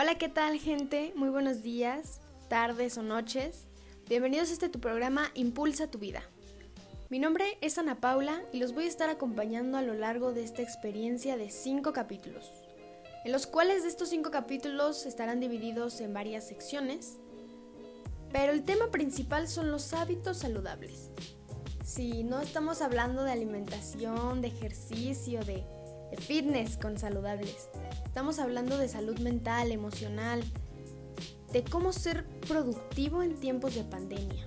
Hola, ¿qué tal gente? Muy buenos días, tardes o noches. Bienvenidos a este tu programa Impulsa tu vida. Mi nombre es Ana Paula y los voy a estar acompañando a lo largo de esta experiencia de cinco capítulos, en los cuales de estos cinco capítulos estarán divididos en varias secciones, pero el tema principal son los hábitos saludables. Si no estamos hablando de alimentación, de ejercicio, de, fitness con saludables, Estamos hablando de salud mental, emocional, de cómo ser productivo en tiempos de pandemia.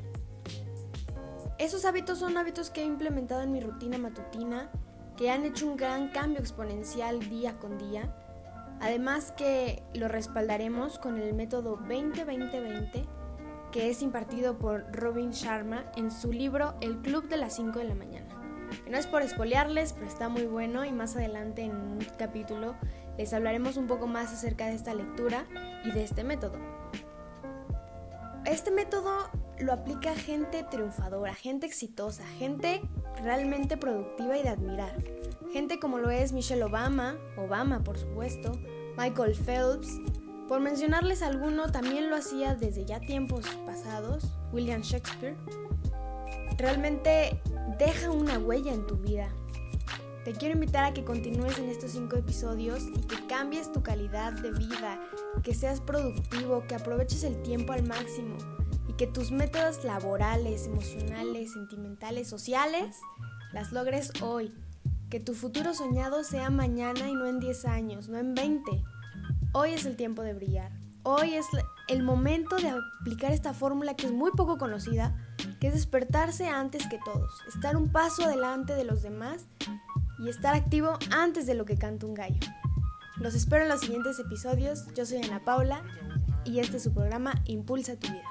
Esos hábitos son hábitos que he implementado en mi rutina matutina, que han hecho un gran cambio exponencial día con día. Además que lo respaldaremos con el método 20-20-20 que es impartido por Robin Sharma en su libro El Club de las 5 de la mañana. No es por espolearles, pero está muy bueno y más adelante en un capítulo les hablaremos un poco más acerca de esta lectura y de este método. Este método lo aplica gente triunfadora, gente exitosa, gente realmente productiva y de admirar. Gente como lo es Michelle Obama, Obama por supuesto, Michael Phelps. Por mencionarles alguno, también lo hacía desde ya tiempos pasados, William Shakespeare. Realmente deja una huella en tu vida, te quiero invitar a que continúes en estos cinco episodios y que cambies tu calidad de vida, que seas productivo, que aproveches el tiempo al máximo y que tus métodos laborales, emocionales, sentimentales, sociales, las logres hoy. Que tu futuro soñado sea mañana y no en 10 años, no en 20. Hoy es el tiempo de brillar. Hoy es el momento de aplicar esta fórmula que es muy poco conocida, que es despertarse antes que todos, estar un paso adelante de los demás y estar activo antes de lo que canta un gallo. Los espero en los siguientes episodios. Yo soy Ana Paula y este es su programa Impulsa tu vida.